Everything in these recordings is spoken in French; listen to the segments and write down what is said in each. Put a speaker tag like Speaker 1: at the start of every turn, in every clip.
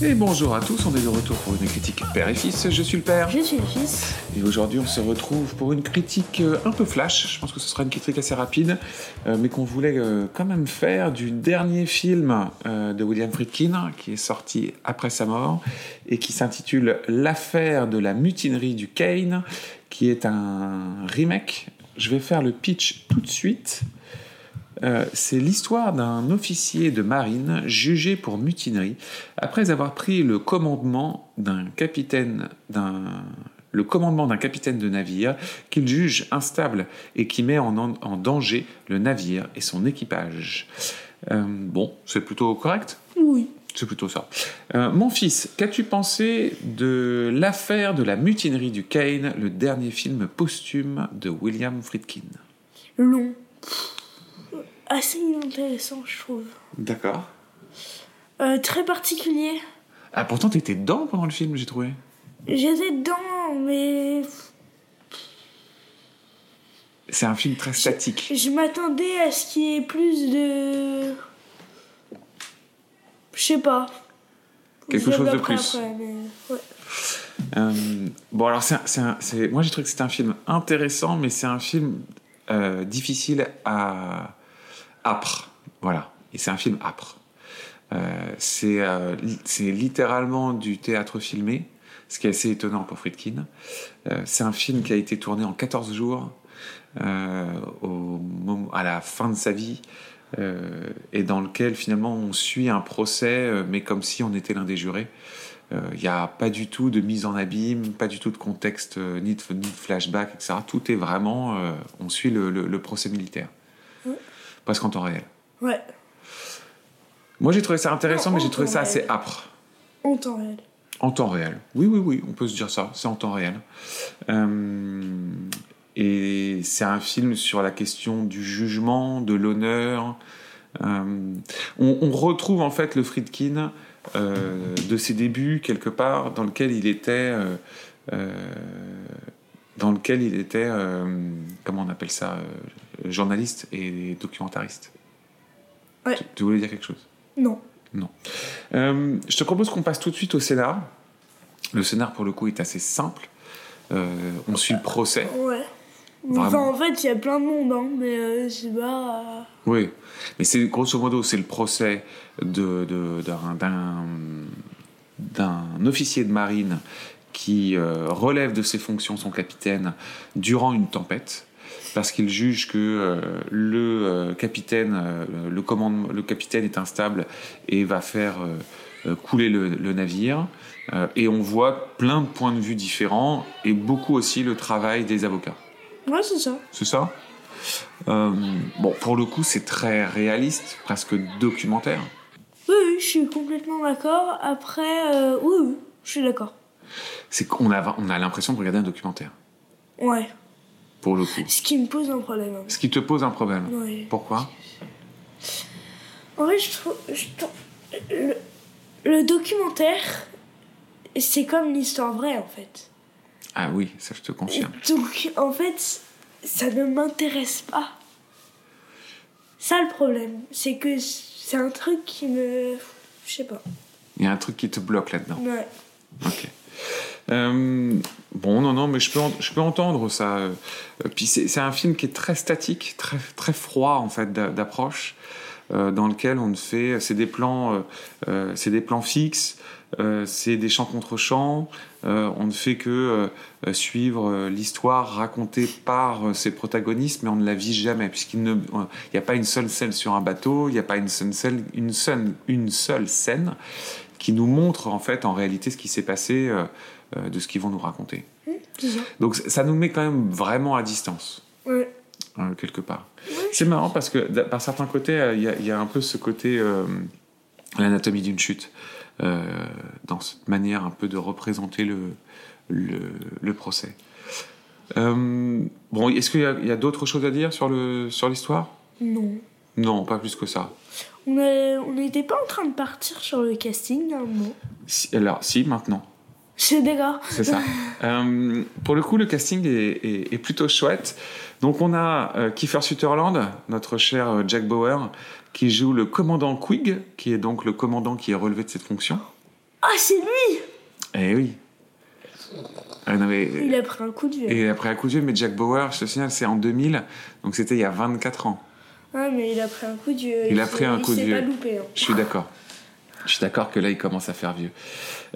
Speaker 1: Et bonjour à tous, on est de retour pour une critique père et fils. Je suis le père.
Speaker 2: Je suis le fils.
Speaker 1: Et aujourd'hui, on se retrouve pour une critique euh, un peu flash. Je pense que ce sera une critique assez rapide, euh, mais qu'on voulait euh, quand même faire du dernier film de William Friedkin, qui est sorti après sa mort, et qui s'intitule L'affaire de la mutinerie du Kane, qui est un remake. Je vais faire le pitch tout de suite. Euh, c'est l'histoire d'un officier de marine jugé pour mutinerie après avoir pris le commandement d'un capitaine d'un le commandement d'un capitaine de navire qu'il juge instable et qui met en, danger le navire et son équipage. Euh, bon, c'est plutôt correct?
Speaker 2: Oui.
Speaker 1: C'est plutôt ça. Euh, mon fils, qu'as-tu pensé de l'affaire de la mutinerie du Kane, le dernier film posthume de William Friedkin?
Speaker 2: Long assez intéressant, je trouve.
Speaker 1: D'accord.
Speaker 2: Euh, très particulier.
Speaker 1: Ah, pourtant, t'étais dedans pendant le film, j'ai trouvé.
Speaker 2: J'étais dedans, mais.
Speaker 1: C'est un film très statique.
Speaker 2: Je, m'attendais à ce qu'il y ait plus de. Je sais pas.
Speaker 1: Quelque chose de plus. Euh, bon, alors, c'est, moi j'ai trouvé que c'était un film intéressant, mais c'est un film euh, difficile à, âpre. Voilà. Et c'est un film âpre. Euh, euh, c'est littéralement du théâtre filmé, ce qui est assez étonnant pour Friedkin. Euh, c'est un film qui a été tourné en 14 jours, à la fin de sa vie, et dans lequel finalement on suit un procès, mais comme si on était l'un des jurés. Il n'y a pas du tout de mise en abîme, pas du tout de contexte, ni de, flashback, etc. Tout est vraiment, on suit le procès militaire presque en temps réel.
Speaker 2: Ouais.
Speaker 1: Moi, j'ai trouvé ça intéressant, mais j'ai trouvé ça assez âpre.
Speaker 2: En temps réel.
Speaker 1: En temps réel. Oui, oui, oui, on peut se dire ça. C'est en temps réel. Euh, et c'est un film sur la question du jugement, de l'honneur. Euh, on, retrouve en fait le Friedkin euh, de ses débuts quelque part dans lequel il était dans lequel il était, comment on appelle ça, journaliste et documentariste.
Speaker 2: Ouais.
Speaker 1: Tu, voulais dire quelque chose?
Speaker 2: Non.
Speaker 1: Non. Euh, je te propose qu'on passe tout de suite au scénar. Le scénar, pour le coup, est assez simple. on suit le procès.
Speaker 2: Ouais. Enfin, en fait, il y a plein de monde, hein, mais je sais pas.
Speaker 1: Oui, mais c'est grosso modo, c'est le procès de, d'un, d'un officier de marine qui euh, relève de ses fonctions son capitaine durant une tempête parce qu'il juge que euh, le euh, capitaine le, commande, le capitaine est instable et va faire couler le, navire et on voit plein de points de vue différents et beaucoup aussi le travail des avocats.
Speaker 2: Ouais, c'est ça.
Speaker 1: C'est ça? Bon, pour le coup, c'est très réaliste, presque documentaire.
Speaker 2: Oui, oui, je suis complètement d'accord. Après, oui, oui, je suis d'accord
Speaker 1: c'est qu'on a, on a l'impression de regarder un documentaire.
Speaker 2: Ouais.
Speaker 1: Pour le coup.
Speaker 2: Ce qui me pose un problème.
Speaker 1: Ce qui te pose un problème.
Speaker 2: Oui.
Speaker 1: Pourquoi?
Speaker 2: En fait, je trouve. le, documentaire, c'est comme l'histoire vraie, en fait.
Speaker 1: Ah oui, ça je te confirme.
Speaker 2: Donc, en fait, ça ne m'intéresse pas. Ça, le problème, c'est que c'est un truc qui me. Je sais pas.
Speaker 1: Il y a un truc qui te bloque là-dedans.
Speaker 2: Ouais.
Speaker 1: Ok. Euh, bon, non, non, mais je peux, je peux entendre ça. Euh, puis c'est un film qui est très statique, très, très froid en fait d'approche, euh, dans lequel on ne fait, c'est des plans, c'est des plans fixes, c'est des chants contre chants. on ne fait que suivre l'histoire racontée par ses protagonistes, mais on ne la vit jamais, puisqu'il n'y a pas une seule scène sur un bateau, il n'y a pas une seule, une seule, une seule scène qui nous montre en fait en réalité ce qui s'est passé euh, de ce qu'ils vont nous raconter.
Speaker 2: Mmh,
Speaker 1: Donc ça nous met quand même vraiment à distance.
Speaker 2: Ouais.
Speaker 1: Euh, quelque part. C'est marrant parce que par certains côtés, euh, il y, a un peu ce côté l'anatomie d'une chute, dans cette manière un peu de représenter le, le, procès. bon, est-ce qu'il y a, d'autres choses à dire sur l'histoire
Speaker 2: sur Non.
Speaker 1: Non, pas plus que ça.
Speaker 2: On n'était pas en train de partir sur le casting, non
Speaker 1: alors, si, maintenant.
Speaker 2: C'est d'accord.
Speaker 1: C'est ça. Euh, pour le coup, le casting est, plutôt chouette. Donc, on a euh, Kiefer Sutherland, notre cher euh, Jack Bauer, qui joue le commandant Quig, qui est donc le commandant qui est relevé de cette fonction.
Speaker 2: Ah, c'est lui
Speaker 1: Eh oui.
Speaker 2: Ah, il a pris un coup de vieux.
Speaker 1: Et il a pris un coup de vieux, mais Jack Bauer, je te signale, c'est en 2000, donc c'était il y a 24 ans.
Speaker 2: Ah, mais il a pris un coup de vieux.
Speaker 1: Il, a pris un coup de vieux.
Speaker 2: Pas loupé, hein.
Speaker 1: Je suis d'accord. Je suis d'accord que là, il commence à faire vieux.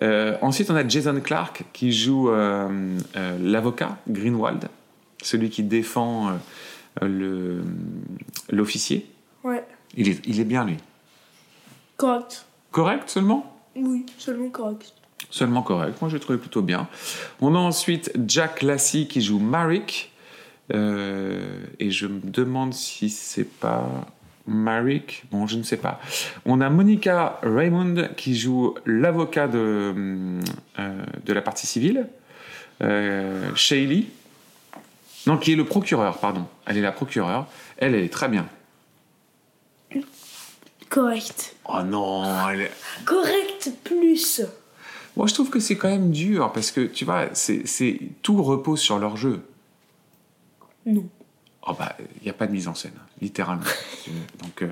Speaker 1: Euh, ensuite, on a Jason Clark qui joue euh, euh, l'avocat Greenwald, celui qui défend le l'officier.
Speaker 2: Ouais.
Speaker 1: Il est, il est bien, lui.
Speaker 2: Correct.
Speaker 1: Correct seulement?
Speaker 2: Oui, seulement correct.
Speaker 1: Seulement correct. Moi, je le trouvais plutôt bien. On a ensuite Jack Lassie qui joue Marik. et je me demande si c'est pas Marik, bon, je ne sais pas. On a Monica Raymond qui joue l'avocat de, euh, de la partie civile. Euh, Shaylee, non, qui est le procureur, pardon. Elle est la procureure. Elle, elle est très bien.
Speaker 2: Correct.
Speaker 1: Oh non, elle est...
Speaker 2: Correct plus.
Speaker 1: Moi, je trouve que c'est quand même dur parce que, tu vois, c'est tout repose sur leur jeu.
Speaker 2: Non.
Speaker 1: Oh bah, il n'y a pas de mise en scène, littéralement. Donc, euh,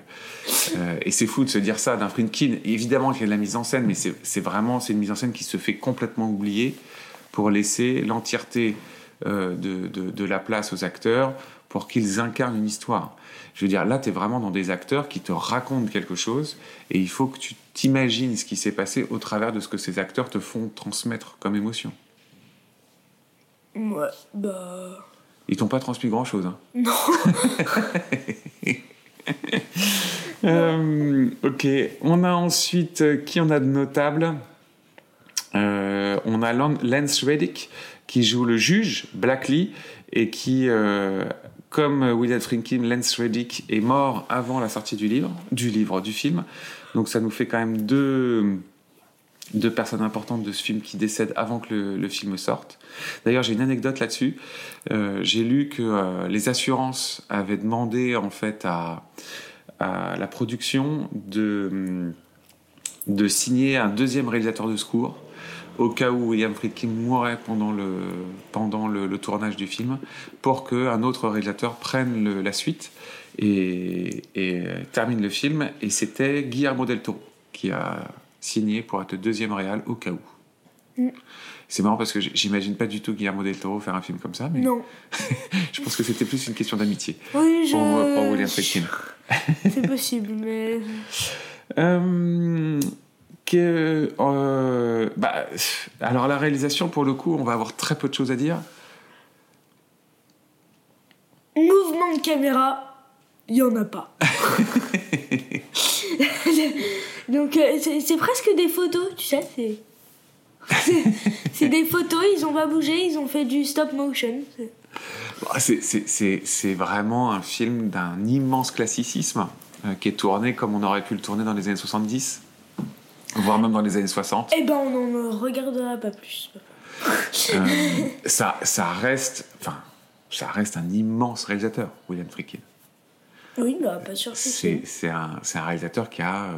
Speaker 1: euh, et c'est fou de se dire ça d'un Friedkin. Évidemment qu'il y a de la mise en scène, mais c'est vraiment c'est une mise en scène qui se fait complètement oublier pour laisser l'entièreté euh, de, de, de, la place aux acteurs pour qu'ils incarnent une histoire. Je veux dire, là, tu es vraiment dans des acteurs qui te racontent quelque chose et il faut que tu t'imagines ce qui s'est passé au travers de ce que ces acteurs te font transmettre comme émotion.
Speaker 2: Ouais, bah.
Speaker 1: Ils t'ont pas transmis grand chose. Hein.
Speaker 2: Non.
Speaker 1: Euh, ok. On a ensuite euh, qui on a de notable? Euh, On a Lance Reddick qui joue le juge Blackley et qui, comme William Friedkin, Lance Reddick est mort avant la sortie du livre, du livre, du film. Donc ça nous fait quand même deux deux personnes importantes de ce film qui décèdent avant que le, film sorte. D'ailleurs, j'ai une anecdote là-dessus. Euh, j'ai lu que euh, les assurances avaient demandé en fait à, la production de, de signer un deuxième réalisateur de secours au cas où William Friedkin mourrait pendant le, pendant le, tournage du film, pour qu'un autre réalisateur prenne la suite et, et, termine le film. Et c'était Guillermo del Toro qui a signé pour être deuxième réal au cas où. Mm. C'est marrant parce que j'imagine pas du tout Guillermo del Toro faire un film comme ça, mais
Speaker 2: non.
Speaker 1: je pense que c'était plus une question d'amitié
Speaker 2: oui, je...
Speaker 1: pour, William Friedkin.
Speaker 2: C'est possible, mais.
Speaker 1: Euh, que, euh, bah, alors la réalisation, pour le coup, on va avoir très peu de choses à dire.
Speaker 2: Mouvement de caméra, il y en a pas. Donc euh, c'est presque des photos, tu sais, c'est. c'est des photos, ils ont pas bougé, ils ont fait du stop motion.
Speaker 1: Bah, c'est vraiment un film d'un immense classicisme euh, qui est tourné comme on aurait pu le tourner dans les années 70, voire même dans les années 60.
Speaker 2: Eh ben on n'en regardera pas plus.
Speaker 1: Euh, ça, ça reste, enfin, ça reste un immense réalisateur, William Friedkin.
Speaker 2: Oui, bah, pas sûr.
Speaker 1: C'est un, un, réalisateur qui a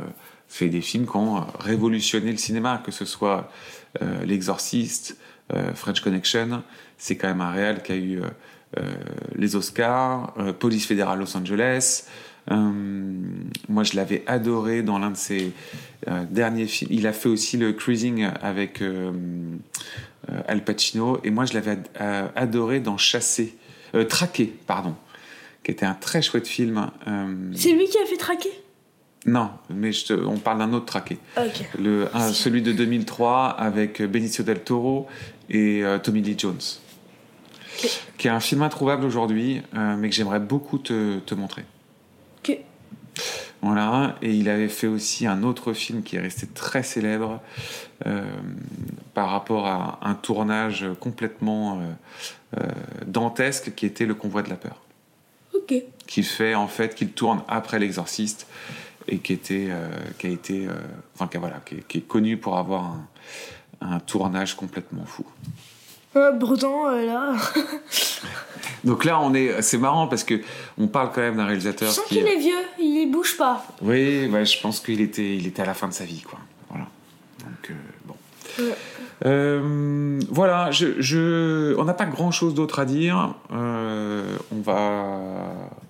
Speaker 1: fait des films qui ont révolutionné le cinéma, que ce soit euh, L'Exorciste, euh, French Connection, c'est quand même un réel qui a eu euh, les Oscars, Police fédérale Los Angeles. moi, je l'avais adoré dans l'un de ses derniers films. Il a fait aussi le Cruising avec Al Pacino, et moi, je l'avais adoré dans Chassé, Traqué, pardon, qui était un très chouette film.
Speaker 2: C'est lui qui a fait Traqué?
Speaker 1: Non, mais on parle d'un autre traqué. Le, celui de 2003 avec Benicio del Toro et euh, Tommy Lee Jones. Qui est un film introuvable aujourd'hui, euh, mais que j'aimerais beaucoup te, te montrer.
Speaker 2: Ok.
Speaker 1: Voilà, et il avait fait aussi un autre film qui est resté très célèbre euh, par rapport à un tournage complètement dantesque qui était Le Convoi de la Peur.
Speaker 2: Ok.
Speaker 1: Qui fait en fait qu'il tourne après L'Exorciste et qui, était, euh, qui a été, euh, enfin, qui, voilà, qui, est connu pour avoir un, un tournage complètement fou.
Speaker 2: Euh, Breton, là.
Speaker 1: Donc là, on est, c'est marrant parce que on parle quand même d'un réalisateur. Je
Speaker 2: sens qu'il est vieux, il bouge pas.
Speaker 1: Oui, ouais, je pense qu'il était, il était à la fin de sa vie, quoi. Voilà. Donc bon. voilà, je, je, on n'a pas grand chose d'autre à dire. on va,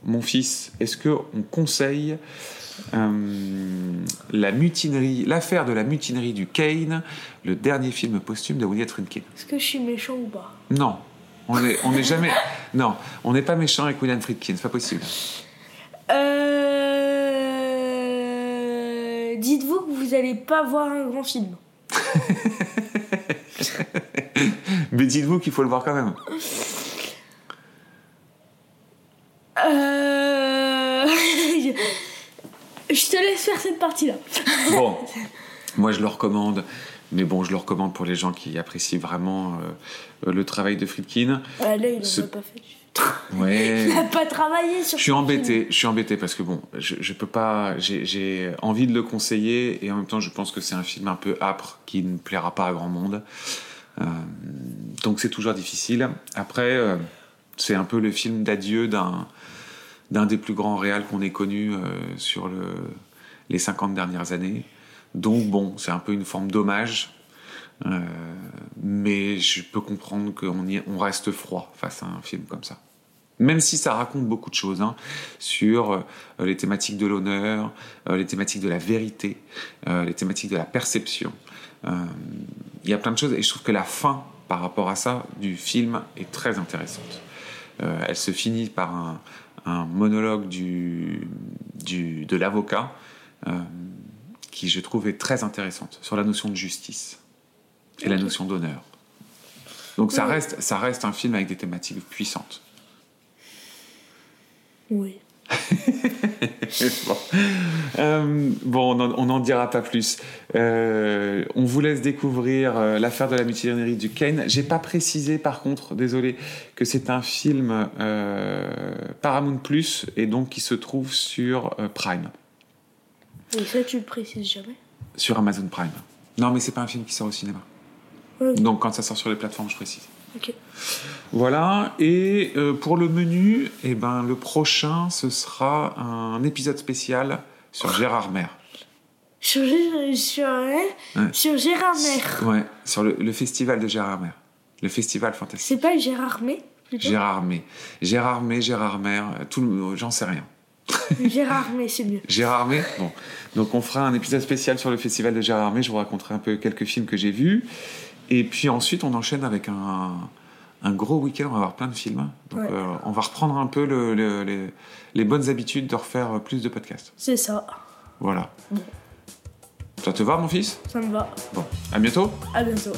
Speaker 1: mon fils, est-ce que on conseille la mutinerie, l'affaire de la mutinerie du Kane, le dernier film posthume de William Friedkin.
Speaker 2: Est-ce que je suis méchant ou pas?
Speaker 1: Non, on n'est on est jamais. non, on n'est pas méchant avec William Friedkin, c'est pas possible.
Speaker 2: Euh... Dites-vous que vous n'allez pas voir un grand film.
Speaker 1: Mais dites-vous qu'il faut le voir quand même.
Speaker 2: Euh... je te laisse faire cette partie-là.
Speaker 1: bon, moi je le recommande. Mais bon, je le recommande pour les gens qui apprécient vraiment euh, le travail de Friedkin.
Speaker 2: Ah, là, il n'a pas fait.
Speaker 1: Ouais.
Speaker 2: Il n'a pas travaillé sur.
Speaker 1: Je suis embêté. Je suis embêté parce que bon, je, je peux pas. J'ai envie de le conseiller et en même temps, je pense que c'est un film un peu âpre qui ne plaira pas à grand monde. Euh, donc c'est toujours difficile. Après, euh, c'est un peu le film d'adieu d'un des plus grands réals qu'on ait connu euh, sur le, les 50 dernières années. Donc bon, c'est un peu une forme d'hommage. Euh, mais je peux comprendre qu'on on reste froid face à un film comme ça. Même si ça raconte beaucoup de choses hein, sur euh, les thématiques de l'honneur, les thématiques de la vérité, les thématiques de la perception. Il y a plein de choses et je trouve que la fin par rapport à ça du film est très intéressante. Elle se finit par un, un monologue du, du, de l'avocat qui je trouve est très intéressante sur la notion de justice et la notion d'honneur. Donc ça reste, ça reste un film avec des thématiques puissantes.
Speaker 2: Oui.
Speaker 1: bon, euh, bon on n'en dira pas plus. Euh, on vous laisse découvrir euh, l'affaire de la mutinerie du Kane. J'ai pas précisé, par contre, désolé, que c'est un film Paramount Plus et donc qui se trouve sur Prime.
Speaker 2: Et ça, tu le précises jamais?
Speaker 1: Sur Amazon Prime. Non, mais c'est pas un film qui sort au cinéma. Donc quand ça sort sur les plateformes, je précise. Voilà, et euh, pour le menu, eh ben, le prochain, ce sera un épisode spécial sur Gérard Mer.
Speaker 2: Sur, sur, sur Gérard Mer.
Speaker 1: Ouais, sur le, le festival de Gérard Mer. Le festival fantastique.
Speaker 2: C'est pas Gérard plutôt?
Speaker 1: Gérard May. Gérard May, Gérard Mer, euh, tout le- j'en sais rien.
Speaker 2: Gérard May, c'est mieux.
Speaker 1: Gérard May Bon. Donc on fera un épisode spécial sur le festival de Gérard May. Je vous raconterai un peu quelques films que j'ai vus. Et puis ensuite, on enchaîne avec un, un gros week-end. On va avoir plein de films. Donc
Speaker 2: Ouais.
Speaker 1: euh, on va reprendre un peu le- le- les, les bonnes habitudes de refaire plus de podcasts.
Speaker 2: C'est ça.
Speaker 1: Voilà. Ça te va, mon fils?
Speaker 2: Ça me va.
Speaker 1: Bon, à bientôt.
Speaker 2: À bientôt.